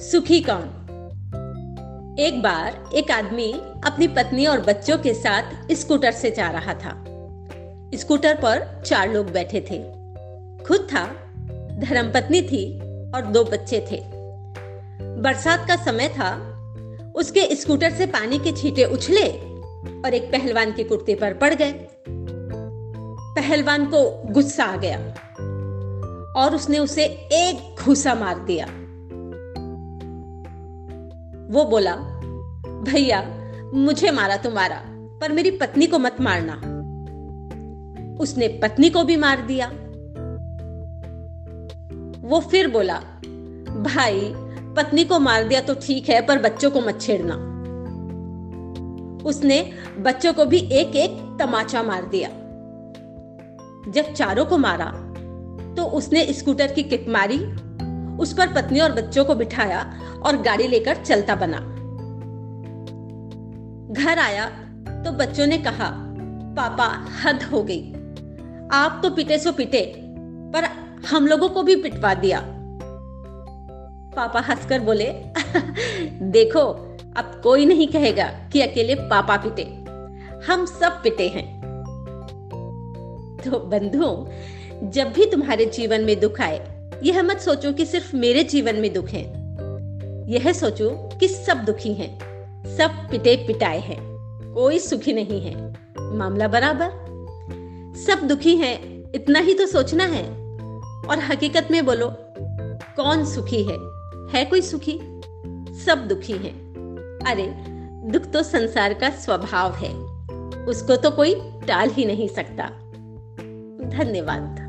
सुखी कौन? एक बार एक आदमी अपनी पत्नी और बच्चों के साथ स्कूटर से जा रहा था। स्कूटर पर चार लोग बैठे थे। खुद था, धर्मपत्नी थी और दो बच्चे थे। बरसात का समय था। उसके स्कूटर से पानी के छींटे उछले और एक पहलवान के कुर्ते पर पड़ गए। पहलवान को गुस्सा आ गया और उसने उसे एक घूसा मार दिया। वो बोला, भैया, मुझे मारा तो मारा पर मेरी पत्नी को मत मारना। उसने पत्नी को भी मार दिया। वो फिर बोला, भाई, पत्नी को मार दिया तो ठीक है, पर बच्चों को मत छेड़ना। उसने बच्चों को भी एक एक तमाचा मार दिया। जब चारों को मारा तो उसने स्कूटर की किक मारी उस पर पत्नी और बच्चों को बिठाया और गाड़ी लेकर चलता बना। घर आया तो बच्चों ने कहा, पापा, हद हो गई। आप तो पिटे सो पिटे पर हम लोगों को भी पिटवा दिया। पापा हंसकर बोले, देखो, अब कोई नहीं कहेगा कि अकेले पापा पिटे हम सब पिटे हैं। तो बंधुओं जब भी तुम्हारे जीवन में दुख आए यह मत सोचो कि सिर्फ़ मेरे जीवन में दुख है। यह सोचो कि सब दुखी हैं, सब पिटे पिटाए हैं, कोई सुखी नहीं है। मामला बराबर। सब दुखी हैं, इतना ही तो सोचना है। और हकीकत में बोलो, कौन सुखी है? है कोई सुखी? सब दुखी हैं। अरे, दुख तो संसार का स्वभाव है। उसको तो कोई टाल ही नहीं सकता। धन्यवाद।